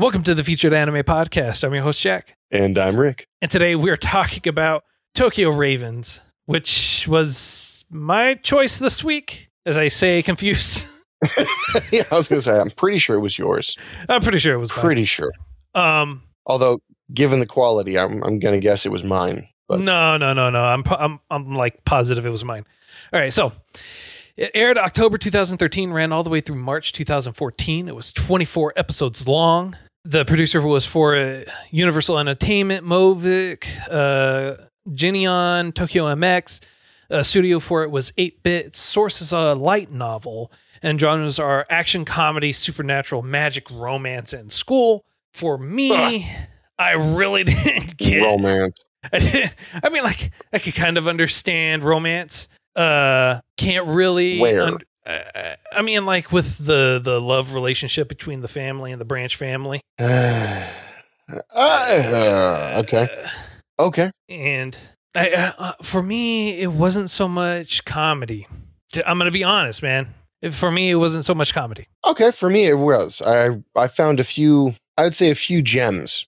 Welcome to the Featured Anime Podcast. I'm your host, Jack. And I'm Rick. And today we're talking about Tokyo Ravens, which was my choice this week, as I say, confused. yeah, I was going to say, I'm pretty sure it was yours. I'm pretty sure it was mine. Pretty sure. Um, Although, given the quality, I'm, I'm going to guess it was mine. But no, no, no, no. I'm, I'm, I'm like positive it was mine. All right, so it aired October 2013, ran all the way through March 2014. It was 24 episodes long. The producer was for uh, Universal Entertainment, Movic, uh, Genion, Tokyo MX. Uh, studio for it was 8 bit. Source is a light novel, and genres are action, comedy, supernatural, magic, romance, and school. For me, I really didn't get romance. I, didn't, I mean, like I could kind of understand romance. Uh, can't really. Where? un- uh, I mean, like with the the love relationship between the family and the Branch family. Uh, okay. Okay. And I, uh, for me, it wasn't so much comedy. I'm gonna be honest, man. For me, it wasn't so much comedy. Okay. For me, it was. I I found a few. I would say a few gems.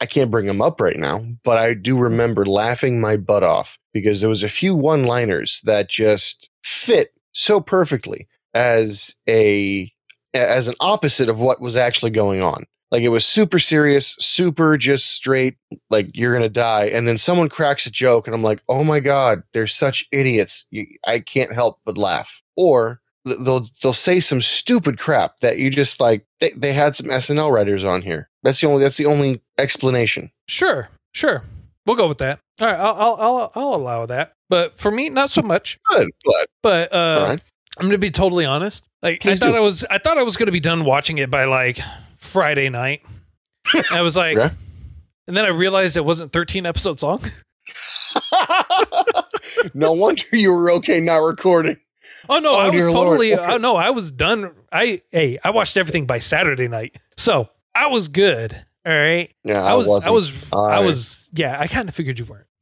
I can't bring them up right now, but I do remember laughing my butt off because there was a few one-liners that just fit so perfectly as a as an opposite of what was actually going on. Like it was super serious, super just straight, like you're gonna die, and then someone cracks a joke, and I'm like, oh my god, they're such idiots. I can't help but laugh. Or they'll they'll say some stupid crap that you just like. They they had some SNL writers on here. That's the only that's the only explanation. Sure, sure, we'll go with that. All right, I'll I'll I'll, I'll allow that. But for me, not so much. Good, but But uh, right. I'm gonna be totally honest. Like Please I thought do. I was I thought I was gonna be done watching it by like Friday night. I was like Okay. and then I realized it wasn't 13 episodes long. no wonder you were okay not recording. Oh no, Oh, I was dear Lord. totally oh no, I was done. I hey, I watched everything by Saturday night. So I was good. All right. Yeah, I was I wasn't. was I I- was yeah, I kind of figured you weren't.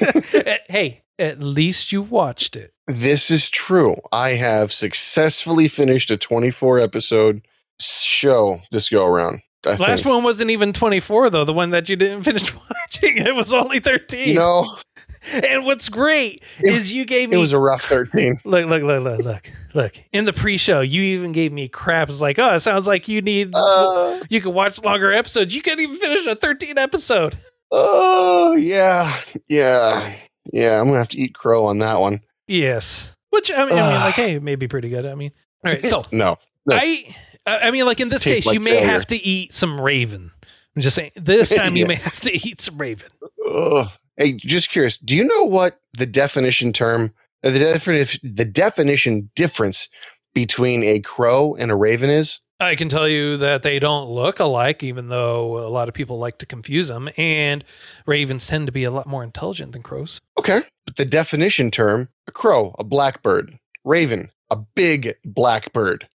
Eh, hey, at least you watched it. This is true. I have successfully finished a 24 episode show this go around. I Last think. one wasn't even 24 though, the one that you didn't finish watching. It was only 13. No, And what's great It- is you gave me. it was a rough 13. look, look, look, look, look, look. In the pre-show, you even gave me crap. It's like, oh, it sounds like you need Uh, you can watch longer episodes. You couldn't even finish a 13 episode. oh, yeah. Yeah. Yeah, I'm going to have to eat crow on that one. Yes. Which I mean, I mean like, hey, it may be pretty good. I mean, all right. So No. No. I, I mean, like in this Tastes case, like you may failure. have to eat some Raven. I'm just saying. This time, you may have to eat some Raven. Ugh. Hey, just curious. Do you know what the definition term, uh, the definition, the definition difference between a crow and a raven is? I can tell you that they don't look alike, even though a lot of people like to confuse them. And ravens tend to be a lot more intelligent than crows. Okay. But the definition term, a crow, a blackbird, raven, a big blackbird.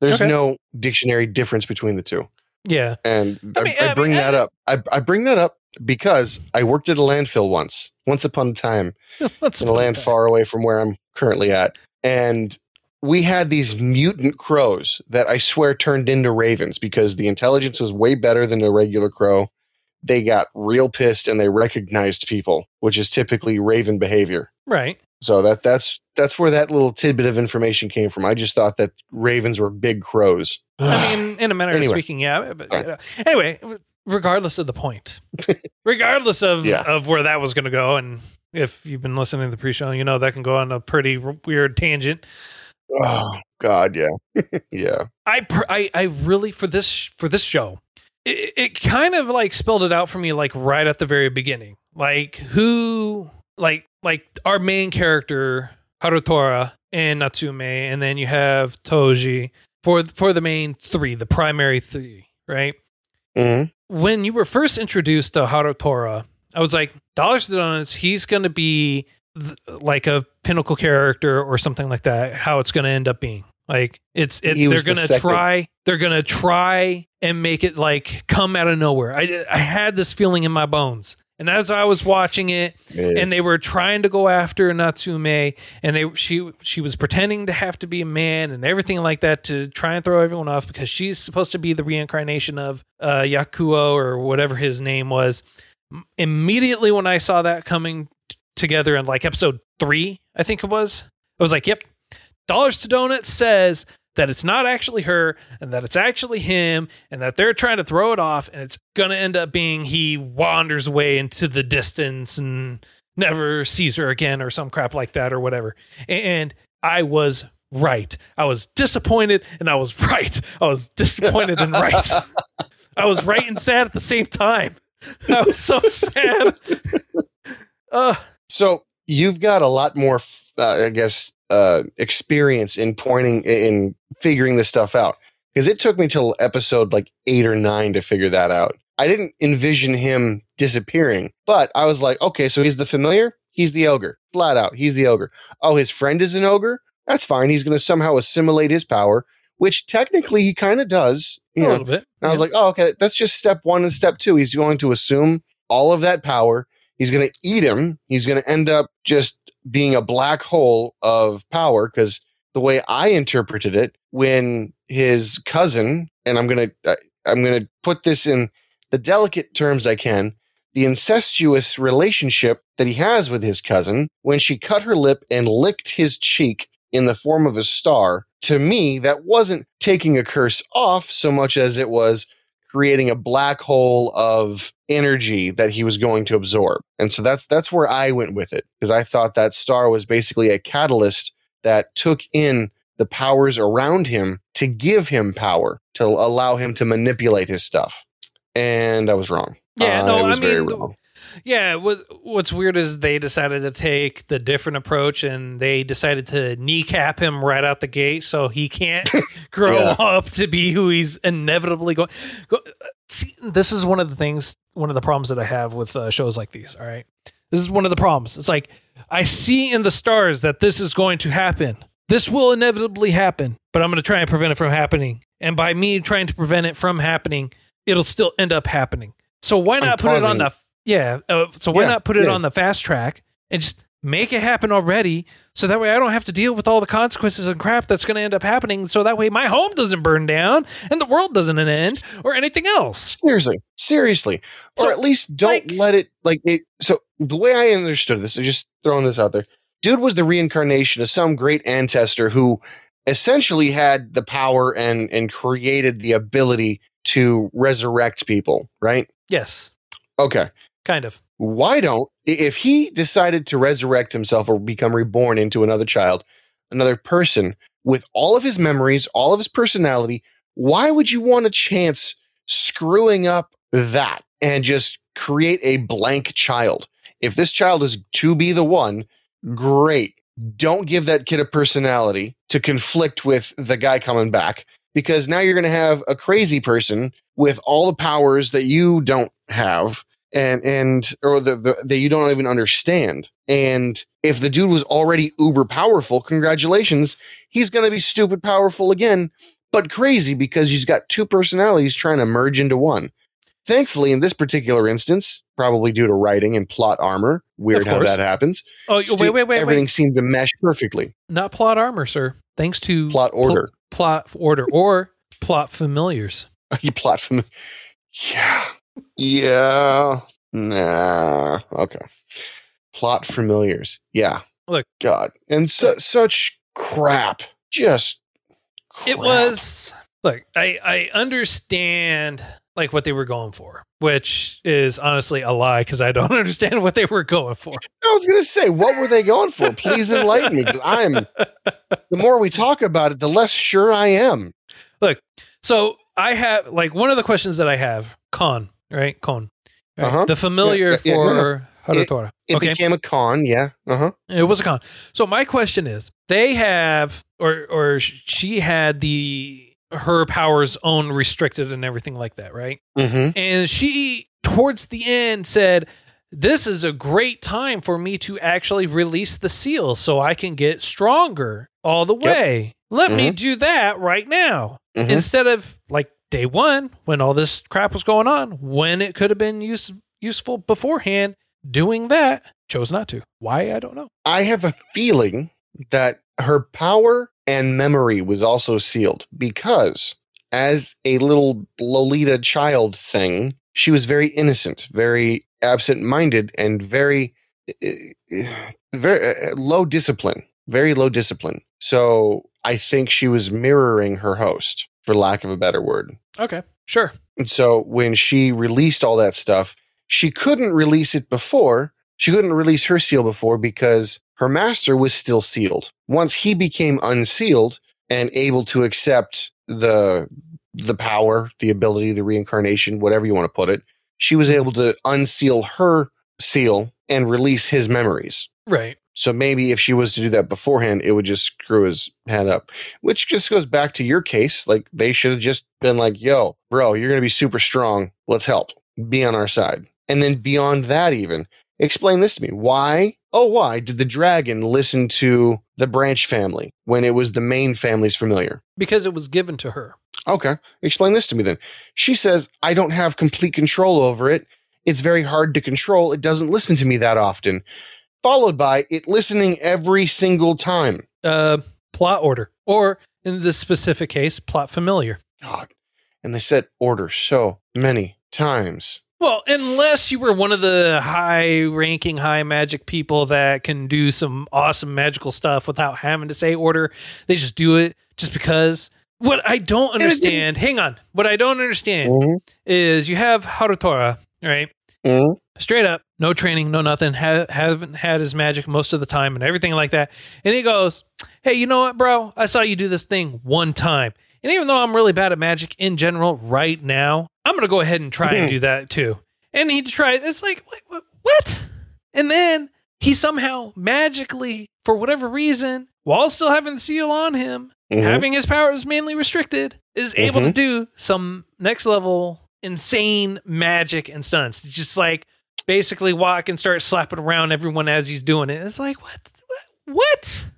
There's Okay. no dictionary difference between the two. Yeah. And I I, mean- I, I bring mean, that I- up. I, I bring that up because I worked at a landfill once, once upon a time, in a land far away from where I'm currently at. And we had these mutant crows that I swear turned into ravens because the intelligence was way better than a regular crow. They got real pissed and they recognized people, which is typically raven behavior. Right. So that that's that's where that little tidbit of information came from. I just thought that ravens were big crows. I mean, in a manner Anyway. of speaking, yeah. But right. anyway, regardless of the point, regardless of Yeah. of where that was going to go, and if you've been listening to the pre-show, you know that can go on a pretty r- weird tangent. oh God, yeah, yeah. I per- I I really for this for this show, it, it kind of like spelled it out for me like right at the very beginning. Like who like like our main character Harutora and Natsume, and then you have Toji, for for the main three, the primary three, right? hmm When you were first introduced to Harutora, I was like, Dollars to Donuts, he's going to be th- like a pinnacle character or something like that. How it's going to end up being like it's it, they're going to second. try they're going to try and make it like come out of nowhere. I I had this feeling in my bones. And as I was watching it, and they were trying to go after Natsume and they she she was pretending to have to be a man and everything like that to try and throw everyone off because she's supposed to be the reincarnation of uh Yakuo or whatever his name was. Immediately when I saw that coming t- together in like episode 3 I think it was I was like yep Dollars to Donuts says that it's not actually her and that it's actually him and that they're trying to throw it off and it's going to end up being he wanders away into the distance and never sees her again or some crap like that or whatever. And I was right. I was disappointed and I was right. I was disappointed and right. I was right and sad at the same time. I was so sad. Uh, So you've got a lot more, uh, I guess, uh, experience in pointing in figuring this stuff out because it took me till episode like eight or nine to figure that out. I didn't envision him disappearing, but I was like, okay, so he's the familiar, he's the ogre, flat out, he's the ogre. Oh, his friend is an ogre. That's fine. He's going to somehow assimilate his power, which technically he kind of does. a know, little bit. and I was like, oh, okay, that's just step one and step two. He's going to assume all of that power. He's going to eat him. He's going to end up just being a black hole of power because the way I interpreted it, when his cousin, and I'm going to, uh, I'm to put this in the delicate terms I can, the incestuous relationship that he has with his cousin, when she cut her lip and licked his cheek in the form of a star, to me, that wasn't taking a curse off so much as it was creating a black hole of energy that he was going to absorb. And so that's that's where I went with it because I thought that star was basically a catalyst that took in the powers around him to give him power to allow him to manipulate his stuff. And I was wrong. Yeah, Uh, no, I was I very mean, wrong. Yeah, what what's weird is they decided to take the different approach and they decided to kneecap him right out the gate so he can't grow Yeah. up to be who he's inevitably going. Go, see, this is one of the things, one of the problems that I have with uh, shows like these. All right, this is one of the problems. It's like I see in the stars that this is going to happen. This will inevitably happen, but I'm going to try and prevent it from happening. And by me trying to prevent it from happening, it'll still end up happening. So why I'm not put it on the yeah? Uh, so why Yeah, not put it yeah. on the fast track and just make it happen already? So that way I don't have to deal with all the consequences and crap that's going to end up happening. So that way my home doesn't burn down and the world doesn't end or anything else. Seriously, seriously, So, or at least don't like- let it like it. So the way I understood this, I'm just throwing this out there. Dude was the reincarnation of some great ancestor who essentially had the power and and created the ability to resurrect people. Right? Yes, Okay. Kind of. Why don't if he decided to resurrect himself or become reborn into another child, another person with all of his memories, all of his personality? Why would you want a chance screwing up that and just create a blank child? If this child is to be the one, great. Don't give that kid a personality to conflict with the guy coming back because now you're going to have a crazy person with all the powers that you don't have and and or the, the that you don't even understand. And if the dude was already uber powerful, congratulations, he's going to be stupid powerful again, but crazy because he's got two personalities trying to merge into one. Thankfully, in this particular instance, probably due to writing and plot armor, weird how that happens. Oh, wait, Stu- wait, wait, everything wait. seemed to mesh perfectly. Not plot armor, sir. Thanks to Plot pl- order. plot order, or plot familiars. you plot from yeah yeah. Nah. Okay. Plot familiars. Yeah. Look. god. And su- such crap. Just It was look, I I understand like what they were going for, which is honestly a lie because I don't understand what they were going for. i was gonna say what were they going for? Please enlighten me i'm the more we talk about it the less sure i am. Look, so I have like one of the questions that I have, Kon, right? Kon. right? Uh-huh. The familiar Yeah, yeah, yeah, no, no. for Harutora. it okay. became a con yeah uh-huh It was a con. So my question is, they have, or or she had the her powers own restricted and everything like that, right? Mm-hmm. And she, towards the end, said, This is a great time for me to actually release the seal so I can get stronger all the way. Let me do that right now. Mhm. Instead of like day one, when all this crap was going on, when it could have been use, useful beforehand, doing that, chose not to. Why? I don't know. I have a feeling that her power and memory was also sealed because, as a little Lolita child thing, she was very innocent, very absent minded, and very, uh, very uh, low discipline. Very low discipline. So I think she was mirroring her host, for lack of a better word. Okay, sure. And so when she released all that stuff, she couldn't release it before. She couldn't release her seal before because her master was still sealed. Once he became unsealed and able to accept the the power, the ability, the reincarnation, whatever you want to put it, she was able to unseal her seal and release his memories. Right. So maybe if she was to do that beforehand, it would just screw his head up. Which just goes back to your case. Like they should have just been like, yo, bro, you're going to be super strong. Let's help. Be on our side. And then beyond that, even explain this to me. Why? Oh, why did the dragon listen to the branch family when it was the main family's familiar? Because it was given to her. Okay. Explain this to me then. She says, I don't have complete control over it. It's very hard to control. It doesn't listen to me that often. Followed by it listening every single time. Uh, plot order, or in this specific case, plot familiar. God. And they said order so many times. Well, unless you were one of the high ranking, high magic people that can do some awesome magical stuff without having to say order, they just do it just because. What I don't understand, hang on. What I don't understand Mhm, is you have Harutora, right? mhm. Straight up, no training, no nothing, ha- haven't had his magic most of the time and everything like that. And he goes, Hey, you know what, bro? I saw you do this thing one time. And even though I'm really bad at magic in general right now, I'm going to go ahead and try and do that too. And he tried, it's like, what-? And then he somehow magically, for whatever reason, while still having the seal on him, Mhm. having his powers mainly restricted, is able to Mhm. do some next level insane magic and stunts. Just like basically walk and start slapping around everyone as he's doing it. It's like, what? What?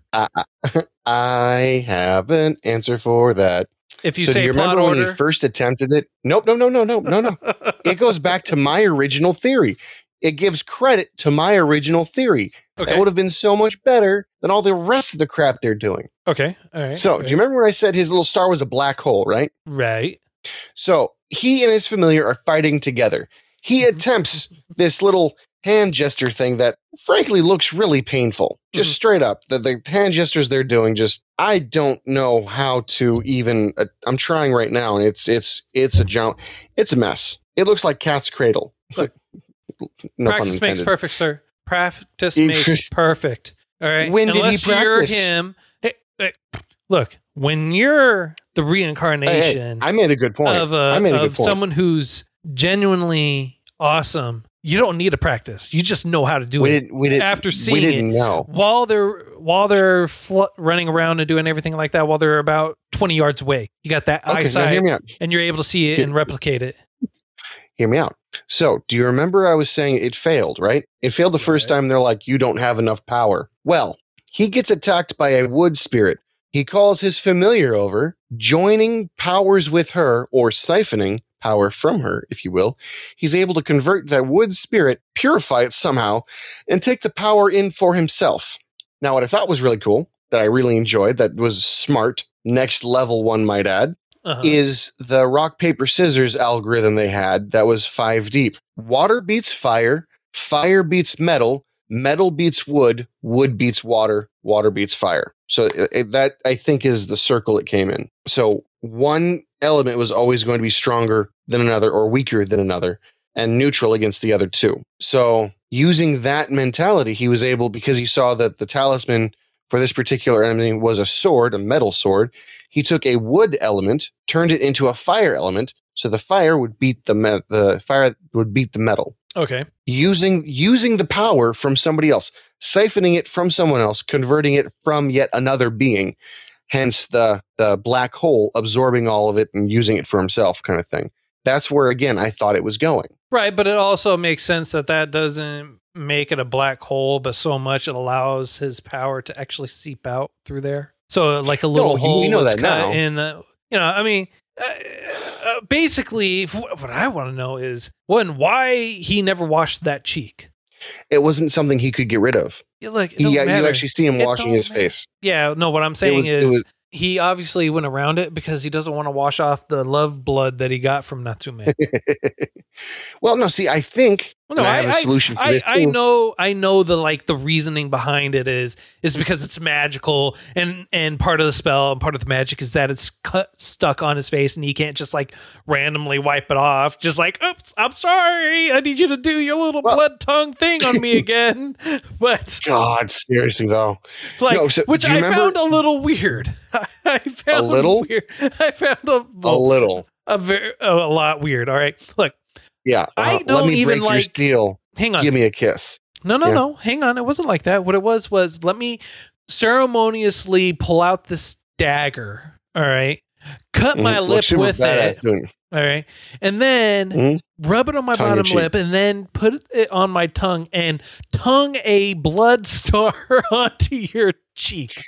I have an answer for that. If you so do say you plot remember when order, he first attempted it? Nope, no, no, no, no, no, no. it goes back to my original theory. It gives credit to my original theory. okay, That would have been so much better than all the rest of the crap they're doing. okay, all right. So, all do you remember when I said his little star was a black hole, right? right? So, he and his familiar are fighting together. He attempts this little hand gesture thing that frankly looks really painful. Just Mhm. straight up. The, the hand gestures they're doing just I don't know how to even uh, I'm trying right now and it's it's it's a jump. It's a mess. It looks like cat's cradle. Look. no practice makes perfect, sir. Practice makes perfect. All right. When did he Unless you're practice? him. Hey, hey, look, when you're the Hey, hey, reincarnation I made a good point. of, a, I made a good point. someone who's genuinely awesome, you don't need to practice. You just know how to do we it. did we did after we seeing didn't it. know. While they're while they're fl- running around and doing everything like that, while they're about twenty yards away, you got that Okay, eyesight, hear me out. and you're able to see it and replicate it. hear me out. So, do you remember I was saying it failed, right? It failed the first Right. time. They're like, you don't have enough power. Well, he gets attacked by a wood spirit. He calls his familiar over, joining powers with her or siphoning power from her, if you will. He's able to convert that wood spirit, purify it somehow, and take the power in for himself. Now, what I thought was really cool, that I really enjoyed, that was smart, next level one might add, Uh-huh. is the rock paper scissors algorithm they had that was five deep. Water beats fire, fire beats metal, metal beats wood, wood beats water, water beats fire. So it, it- that I think is the circle it came in. So one element was always going to be stronger than another or weaker than another and neutral against the other two. So using that mentality, he was able because he saw that the talisman for this particular enemy was a sword, a metal sword. He took a wood element, turned it into a fire element, so the fire would beat the me- the fire would beat the metal. okay. Using using the power from somebody else, siphoning it from someone else, converting it from yet another being. Hence the the black hole absorbing all of it and using it for himself kind of thing that's where again i thought it was going Right, but it also makes sense that that doesn't make it a black hole, but so much it allows his power to actually seep out through there. So like a little you- hole you know that now. in the. You know, I mean, uh, uh, basically, what I want to know is one why he never washed that cheek. It wasn't something he could get rid of Yeah, Look, he, yeah, uh, you actually see him It washing his matter. face Yeah, no, what I'm saying was- is was- he obviously went around it because he doesn't want to wash off the love blood that he got from Natsume. well no see i think Well, no, and I have a I- solution for I, this I too. know I know the like the reasoning behind it is is because it's magical and and part of the spell and part of the magic is that it's cut stuck on his face and he can't just like randomly wipe it off. Just like oops I'm sorry. I need you to do your little Well- blood tongue thing on me again. But god seriously though. Like No, so which I remember- found a little weird. I found a little? weird. I found a a little. a very a lot weird. All right. Look yeah I uh, don't let me even break your like- steel hang on give me a kiss No, no, Yeah. no. Hang on. It wasn't like that. What it was was let me ceremoniously pull out this dagger. All right. Cut my Mhm. lip with it. All right. And then Mhm. rub it on my Tongue bottom lip and then put it on my tongue and tongue a blood star onto your cheek.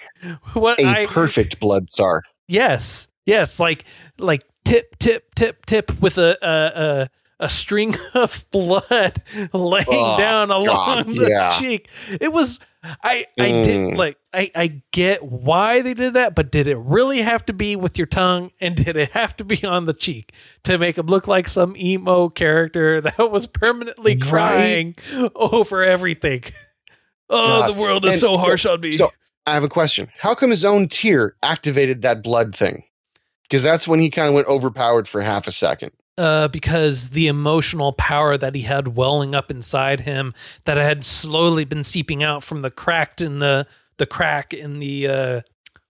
What a I perfect blood star Yes, yes, like like tip, tip, tip, tip with a a a, a string of blood laying Oh, down along God, the yeah. cheek. It was I I did Mm. like I I get why they did that, but did it really have to be with your tongue and did it have to be on the cheek to make him look like some emo character that was permanently Right. crying over everything? Oh, God. the world is And so so- harsh on me. so I have a question. How come his own tear activated that blood thing? Because that's when he kind of went overpowered for half a second. uh, because the emotional power that he had welling up inside him that had slowly been seeping out from the cracked in the the crack in the uh,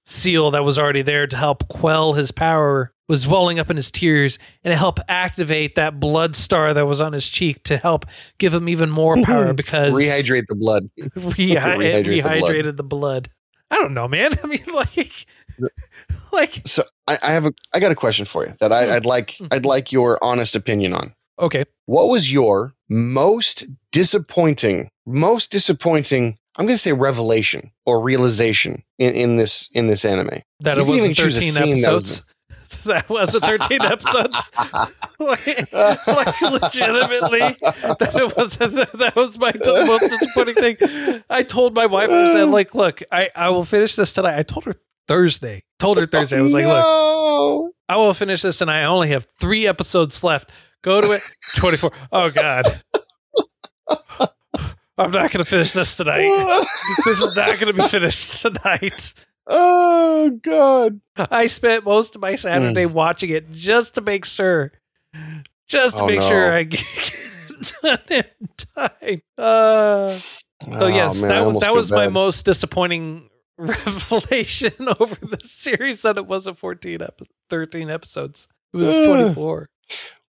seal that was already there to help quell his power was welling up in his tears and it helped activate that blood star that was on his cheek to help give him even more power because Rehydrate the blood. rehy- Rehydrate it the blood. the blood. I don't know, man. I mean, like, like So I, I have a I got a question for you that. I, mm. I'd like mm. I'd like your honest opinion on. okay, What was your most disappointing, most disappointing? I'm going to say revelation or realization in, in this in this anime. that You it wasn't choose a 13 that was- episodes. That was, a 13 episodes. like, like legitimately, that it was that was my most disappointing thing. I told my wife, I said, like, look, I, I will finish this tonight. I told her Thursday. Told her Thursday. I was like, look, I will finish this tonight. I only have three episodes left. Go to it. 24. Oh God. I'm not gonna finish this tonight. This is not gonna be finished tonight. oh God. I spent most of my Saturday watching it just to make sure, just to Oh, make no. sure I get it done in time. Uh, so Oh, yes, man, that was that was my bad. most disappointing revelation over the series that it wasn't 14 epi- 13 episodes. It was 24.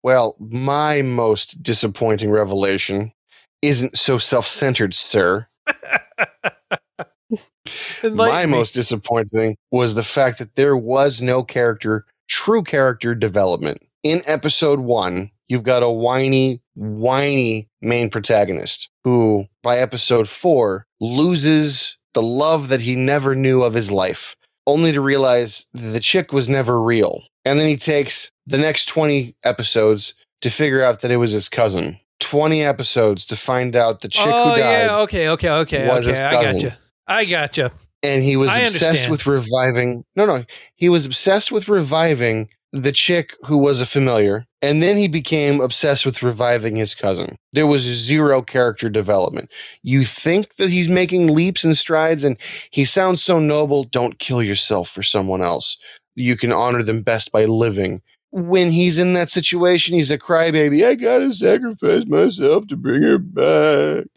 Well, my most disappointing revelation isn't so self-centered, sir. My most disappointing was the fact that there was no character, true character development. In episode one, you've got a whiny, whiny main protagonist who, by episode four, loses the love that he never knew of his life, only to realize that the chick was never real. And then he takes the next 20 episodes to figure out that it was his cousin. 20 episodes to find out the chick oh who died yeah, okay, okay, okay, was his okay. I got you. I got you. and he was I obsessed understand. with reviving no no he was obsessed with reviving the chick who was a familiar and then he became obsessed with reviving his cousin. There was zero character development. You think that he's making leaps and strides and he sounds so noble don't kill yourself for someone else. You can honor them best by living. When he's in that situation he's a crybaby i gotta sacrifice myself to bring her back.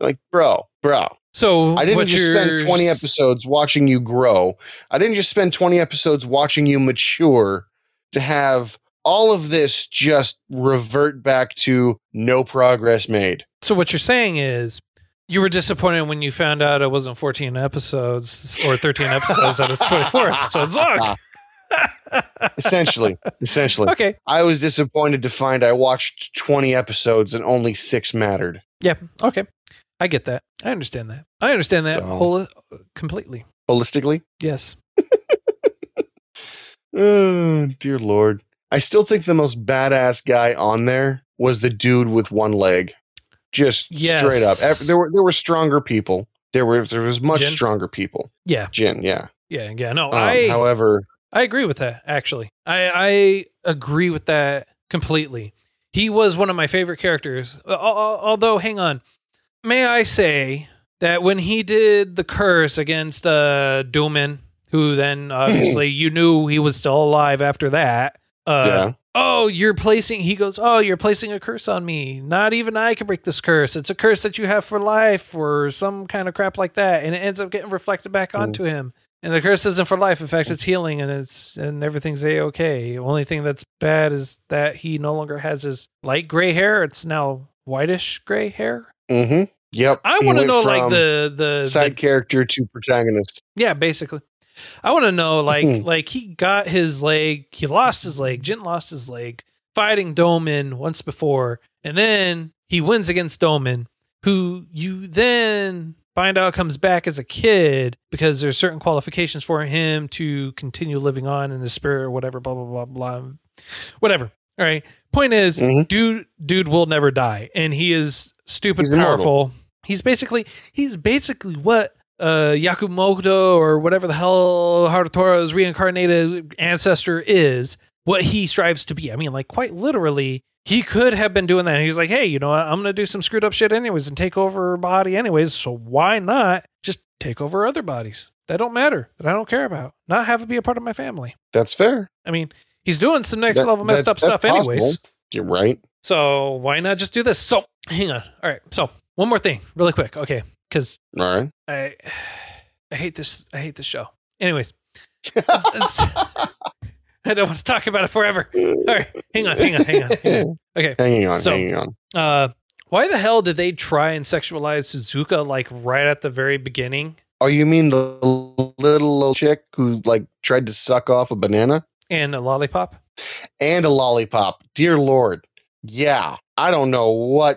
Like bro bro. So I didn't just spend 20 episodes watching you grow. I didn't just spend 20 episodes watching you mature to have all of this just revert back to no progress made. So what you're saying is You were disappointed when you found out it wasn't 14 episodes or 13 episodes, that it's 24 episodes long. Ah. essentially, essentially. Okay. I was disappointed to find I watched 20 episodes and only six mattered. Yeah. Okay. I get that. I understand that. I understand that So- whole uh, completely. Holistically, Yes. Oh, dear Lord. I still think the most badass guy on there was the dude with one leg. Just Yes. straight up. There were there were stronger people. There were there was much Jin? stronger people. Yeah. Jin, yeah. Yeah. Yeah. No, Um, I. however, I agree with that, actually. I, I agree with that completely. He was one of my favorite characters. Al- al- Although, hang on. May I say that when he did the curse against uh, Doman, who then obviously you knew he was still alive after that. Uh, yeah. Oh, you're placing, he goes, Oh, you're placing a curse on me. Not even I can break this curse. It's a curse that you have for life or some kind of crap like that. And it ends up getting reflected back Mm. onto him. And the curse isn't for life. In fact, it's healing and it's and everything's a okay. Only thing that's bad is that he no longer has his light gray hair. It's now whitish gray hair. Mm-hmm. Yep. I want to know like the the, side the character to protagonist. yeah, basically. I want to know like Mhm. like he got his leg, he lost his leg, Jin lost his leg fighting Doman once before, and then he wins against Doman, who you then find out comes back as a kid because there's certain qualifications for him to continue living on in his spirit or whatever, blah blah blah blah. Whatever. All right. Point is, Mhm. dude dude will never die. And he is stupid He's immortal. powerful. He's basically he's basically what uh Yakumoto or whatever the hell Harutora's reincarnated ancestor is, what he strives to be. I mean, like quite literally, he could have been doing that. He's like, hey, you know what? I'm gonna do some screwed up shit anyways and take over her body anyways. So why not just take over other bodies that don't matter, that I don't care about, not have it be a part of my family. That's fair. I mean, he's doing some next That- level messed that- up stuff anyways. You're right. So why not just do this? So hang on. All right. So one more thing, really quick. Okay, because right. I I hate this. I hate this show. Anyways, it's- it's- I don't want to talk about it forever. All right, hang on, hang on, hang on. Hang on. Okay, hanging on, So- hanging on. uh, why the hell did they try and sexualize Suzuka like right at the very beginning? Oh, you mean the little, little chick who like tried to suck off a banana And a lollipop. and a lollipop? Dear Lord. Yeah. I don't know what.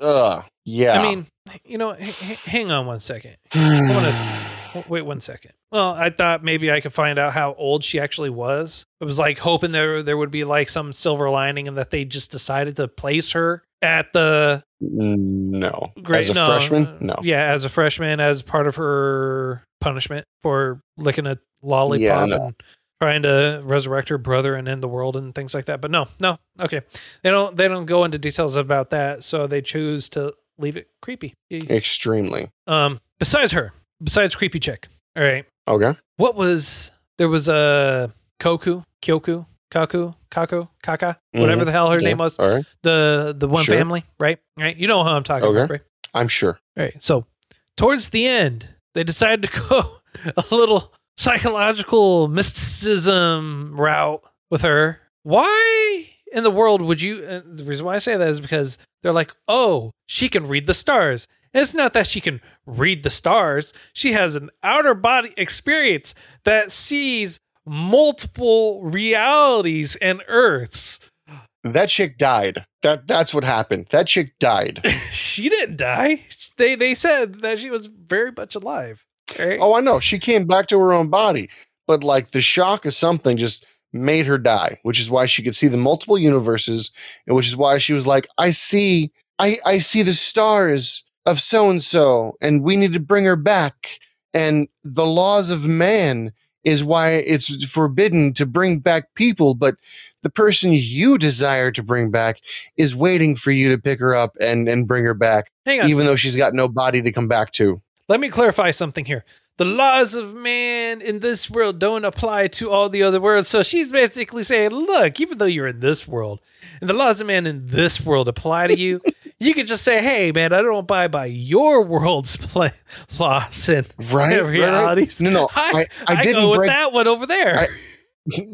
Uh, yeah. I mean, you know, h- hang on one second. I want to wait one second. Well, I thought maybe I could find out how old she actually was. I was like hoping there there would be like some silver lining and that they just decided to place her at the no. grade. As a no, freshman? Uh, no. Yeah, as a freshman, as part of her punishment for licking a lollipop no. and trying to resurrect her brother and end the world and things like that. But no, no, okay, they don't they don't go into details about that, so they choose to leave it creepy. Extremely. Um, besides her, besides creepy chick. All right. Okay. What was there was a Koku, Kyoku, Kaku, Kaku, Kaka, whatever Mhm. the hell her Yeah. name was. All right. The the one Sure. family, right? Right. You know who I'm talking Okay. about, right? I'm sure. All right. So towards the end, they decided to go a little psychological mysticism route with her. Why in the world would you? Uh, the reason why I say that is because they're like, oh, she can read the stars. And it's not that she can read the stars. She has an outer body experience that sees multiple realities and earths. That chick died. That that's what happened. That chick died. she didn't die. They they said that she was very much alive. Right? oh, I know. She came back to her own body, but like the shock of something just made her die, which is why she could see the multiple universes, and which is why she was like, "I see, I I see the stars of so and so, and we need to bring her back." And the laws of man is why it's forbidden to bring back people, but the person you desire to bring back is waiting for you to pick her up and and bring her back, Hang on. even though she's got no body to come back to. Let me clarify something here. The laws of man in this world don't apply to all the other worlds. So she's basically saying, look, even though you're in this world and the laws of man in this world apply to you, you could just say, hey, man, I don't abide by your world's pla laws and Right? realities. No, no, I, I, I, didn't go with break. that one over there. I-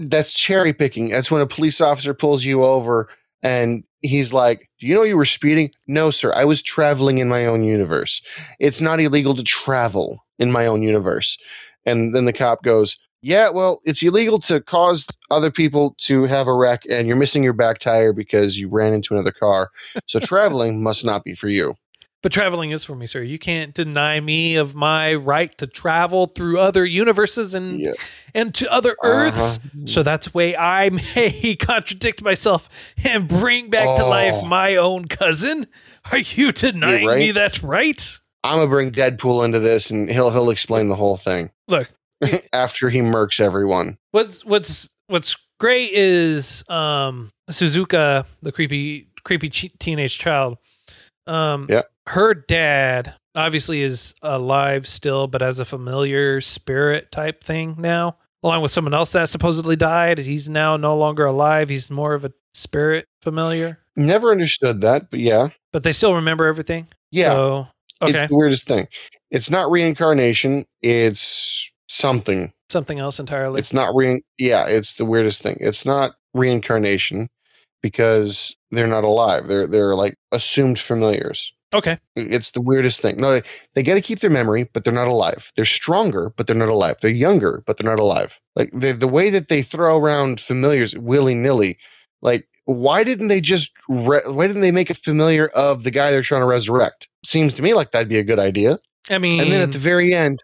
That's cherry picking. That's when a police officer pulls you over and he's like, Do you know you were speeding? No, sir. I was traveling in my own universe. It's not illegal to travel in my own universe. And then the cop goes, Yeah, well, it's illegal to cause other people to have a wreck, and you're missing your back tire because you ran into another car. So traveling must not be for you. But traveling is for me, sir. You can't deny me of my right to travel through other universes and Yeah. and to other Earths. Uh-huh. So that's way I may contradict myself and bring back to life Oh. my own cousin. Are you denying right. me that's right? I'm gonna bring Deadpool into this, and he'll he'll explain the whole thing Look, after he murks everyone. what's what's what's great is um Suzuka, the creepy creepy teenage child. Um Yeah. her dad obviously is alive still but as a familiar spirit type thing now along with someone else that supposedly died he's now no longer alive he's more of a spirit familiar Never understood that, but yeah, but they still remember everything yeah. so okay It's the weirdest thing. It's not reincarnation. It's something. something else entirely It's not re. Yeah, it's the weirdest thing. It's not reincarnation because they're not alive. They're they're like assumed familiars. okay It's the weirdest thing. No, they, they got to keep their memory, but they're not alive. They're stronger, but they're not alive. They're younger, but they're not alive. Like the the way that they throw around familiars willy nilly, like why didn't they just re- why didn't they make a familiar of the guy they're trying to resurrect? Seems to me like that'd be a good idea. i mean And then at the very end,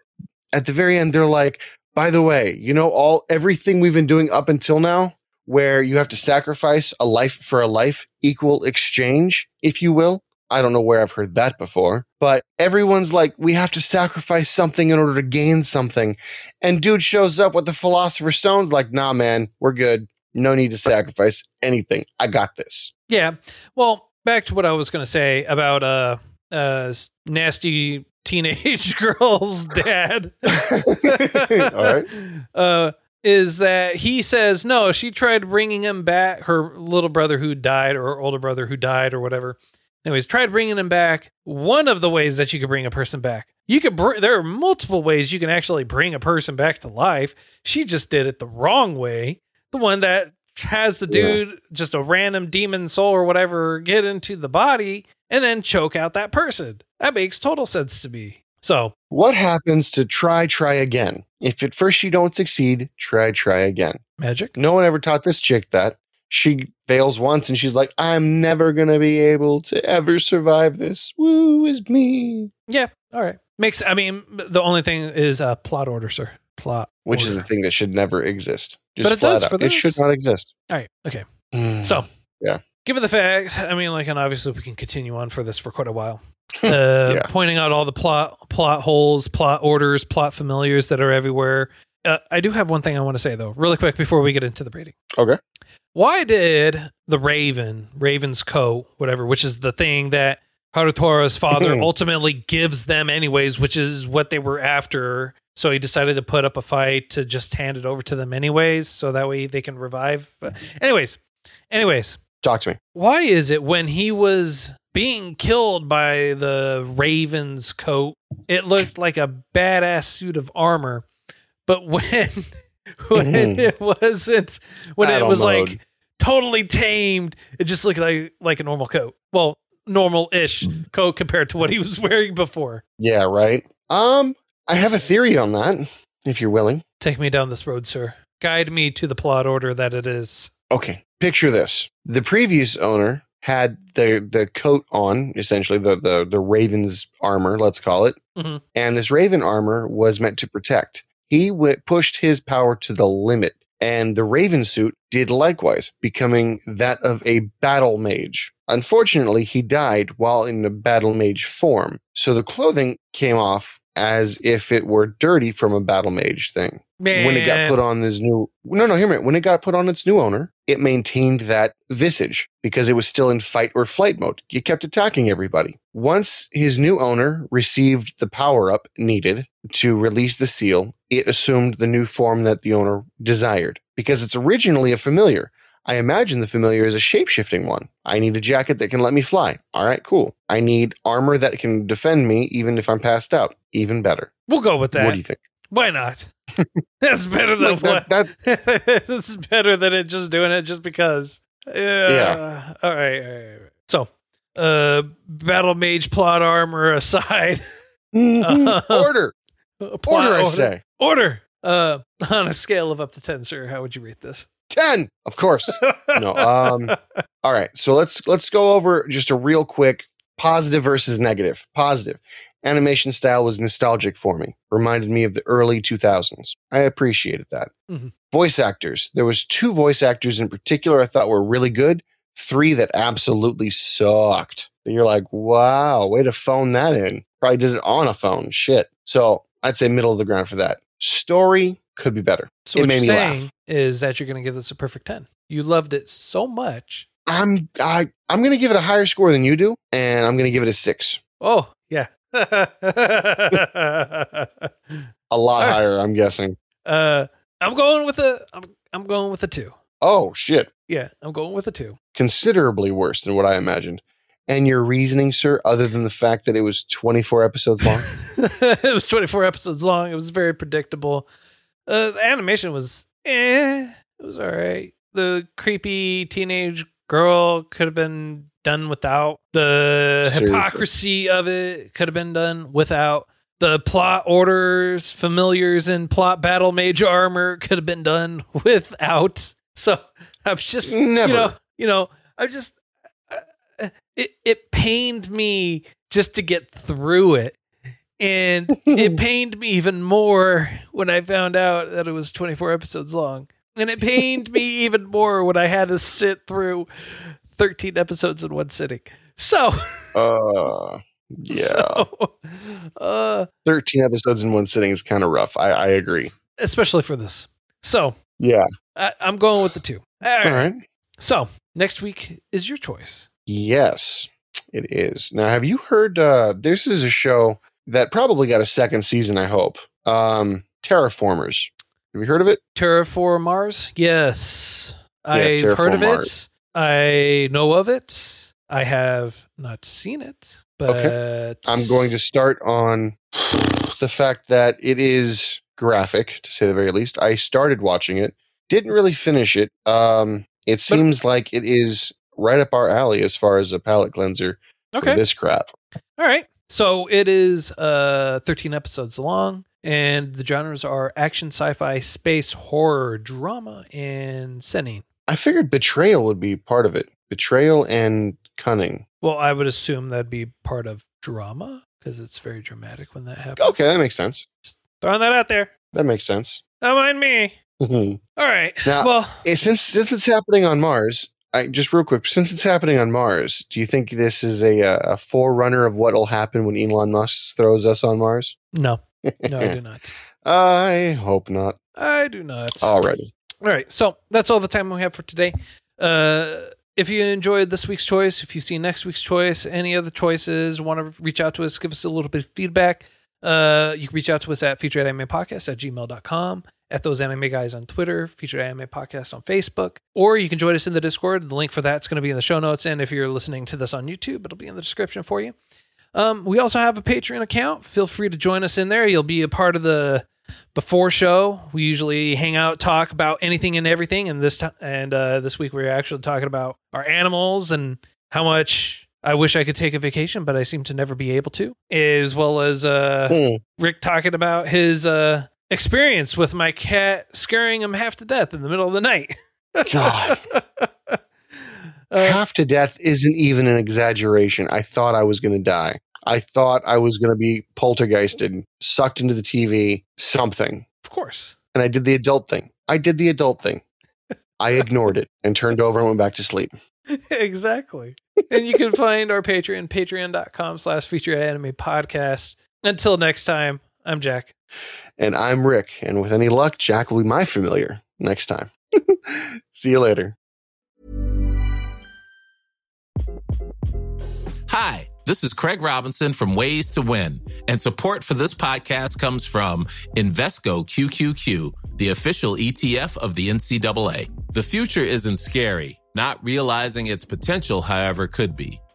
at the very end, they're like, by the way, you know, all everything we've been doing up until now, where you have to sacrifice a life for a life, equal exchange, if you will. I don't know where I've heard that before, but everyone's like, we have to sacrifice something in order to gain something. And dude shows up with the Philosopher's Stone's like, nah, man, we're good. No need to sacrifice anything. I got this. Yeah. Well, back to what I was going to say about uh uh nasty teenage girl's dad. All right. Uh is that he says no, she tried bringing him back her little brother who died or older brother who died or whatever. Anyways, tried bringing him back. One of the ways that you could bring a person back. You could br- there are multiple ways you can actually bring a person back to life. She just did it the wrong way. The one that has the Yeah. dude just a random demon soul or whatever get into the body and then choke out that person. That makes total sense to me. So, What happens to try, try again? If at first you don't succeed, try, try again. magic. No one ever taught this chick that. She fails once and she's like, I'm never going to be able to ever survive this. Woo is me. Yeah, all right. Makes I mean the only thing is uh plot order, sir. Plot. Which is the thing that should never exist. Just But it does out. for It should not exist. All right. Okay. Mm. So, Yeah. Given the fact, I mean, like, and obviously we can continue on for this for quite a while. Uh, Yeah. Pointing out all the plot plot holes, plot orders, plot familiars that are everywhere. Uh, I do have one thing I want to say though, really quick before we get into the rating. Okay. Why did the Raven, Raven's coat, whatever, which is the thing that Harutora's father ultimately gives them anyways, which is what they were after. So he decided to put up a fight to just hand it over to them anyways, so that way they can revive. But anyways, anyways, Talk to me. why is it when he was being killed by the Raven's coat, it looked like a badass suit of armor, but when when Mhm. it wasn't, when Battle it was mode. like totally tamed, it just looked like like a normal coat. Well, normal-ish coat compared to what he was wearing before. Yeah, right. Um, I have a theory on that, if you're willing. Take me down this road, sir. Guide me to the plot order that it is. Okay, picture this: the previous owner had the the coat on, essentially the the the Raven's armor, let's call it, Mhm. and this Raven armor was meant to protect. He w- pushed his power to the limit, and the Raven suit did likewise, becoming that of a battle mage. Unfortunately, he died while in the battle mage form, so the clothing came off as if it were dirty from a battle mage thing. Man, when it got put on this new no no hear me when it got put on its new owner it maintained that visage because it was still in fight or flight mode. It kept attacking everybody. Once his new owner received the power up needed to release the seal it assumed the new form that the owner desired because it's originally a familiar I imagine the familiar is a shape-shifting one. I need a jacket that can let me fly. All right, cool. I need armor that can defend me even if I'm passed out. Even better. we'll go with that. What do you think? Why not? That's better than Like, that- what. that- this is better than it just doing it just because. Yeah. All right. All right, all right. So, uh, battle mage plot armor aside, Mhm. Uh, Order, plot order, I say. order. Uh, on a scale of up to ten, sir, how would you rate this? Ten, of course. No, um, All right, so let's let's go over just a real quick positive versus negative. Positive. Animation style was nostalgic for me. Reminded me of the early 2000s. I appreciated that. Mhm. Voice actors. There was two voice actors in particular I thought were really good. Three that absolutely sucked. And you're like, wow, way to phone that in. Probably did it on a phone. Shit. So I'd say middle of the ground for that. Story could be better. So It made me laugh. Is that you're going to give this a perfect ten. You loved it so much. I'm I I'm gonna give it a higher score than you do, and I'm gonna give it a six. Oh yeah. A lot right. higher, I'm guessing. uh, I'm going with a. I'm I'm going with a two. Oh shit. Yeah, I'm going with a two. Considerably worse than what I imagined. And your reasoning, sir, other than the fact that it was 24 episodes long? it was 24 episodes long. It was very predictable. Uh, the animation was eh. It was all right. The creepy teenage girl could have been done without. The Seriously. hypocrisy of it could have been done without. The plot orders, familiars, and plot battle mage armor could have been done without. So I'm just Never. you know, you know, I just uh, it it pained me just to get through it. And it pained me even more when I found out that it was 24 episodes long. And it pained me even more when I had to sit through 13 episodes in one sitting. So, Uh, yeah. so, uh, 13 episodes in one sitting is kind of rough. I, I agree. especially for this. So, Yeah. I, I'm going with the two. All right. All right. So, next week is your choice. Yes, it is. Now, have you heard? Uh, this is a show that probably got a second season, I hope. Um, Terra Formars. Have you heard of it? Terra Formars? Yes. I've Terraform heard of it. I know of it. I have not seen it, but okay. I'm going to start on the fact that it is graphic, to say the very least. I started watching it, didn't really finish it. Um, it seems like it is right up our alley as far as a palate cleanser for Okay. this crap. All right. So it is uh 13 episodes long and the genres are action, sci-fi, space, horror, drama, and setting. I figured betrayal would be part of it. Betrayal and cunning. Well, I would assume that'd be part of drama because it's very dramatic when that happens. Okay, that makes sense. Throwing that out there. That makes sense. Don't mind me. Eh, All right. Now- well, since since it's happening on Mars, I just real quick, since it's happening on Mars, do you think this is a a forerunner of what will happen when Elon Musk throws us on Mars? no. No, I do not. I hope not. I do not. Already. All right, so that's all the time we have for today. Uh, if you enjoyed this week's choice, if you see next week's choice, any other choices, want to reach out to us, give us a little bit of feedback, uh, you can reach out to us at featured anime podcast at gmail.com, at those anime guys on Twitter, featured anime podcast on Facebook, or you can join us in the Discord. The link for that's going to be in the show notes. And if you're listening to this on YouTube, it'll be in the description for you. Um, we also have a Patreon account. Feel free to join us in there. You'll be a part of the before show. We usually hang out, talk about anything and everything. And this time, and uh, this week we're actually talking about our animals and how much I wish I could take a vacation, but I seem to never be able to. As well as uh, Hmm. Rick talking about his uh, experience with my cat scaring him half to death in the middle of the night. God, Uh, half to death isn't even an exaggeration. I thought I was going to die. I thought I was going to be poltergeisted, sucked into the TV, something. of course. And I did the adult thing. I did the adult thing. I ignored it and turned over and went back to sleep. exactly. and you can find our Patreon, patreon.com slash feature anime podcast. Until next time, I'm Jack. And I'm Rick. And with any luck, Jack will be my familiar next time. See you later. Hi, this is Craig Robinson from Ways to Win, and support for this podcast comes from Invesco QQQ, the official ETF of the NCAA. The future isn't scary. Not realizing its potential, however, could be.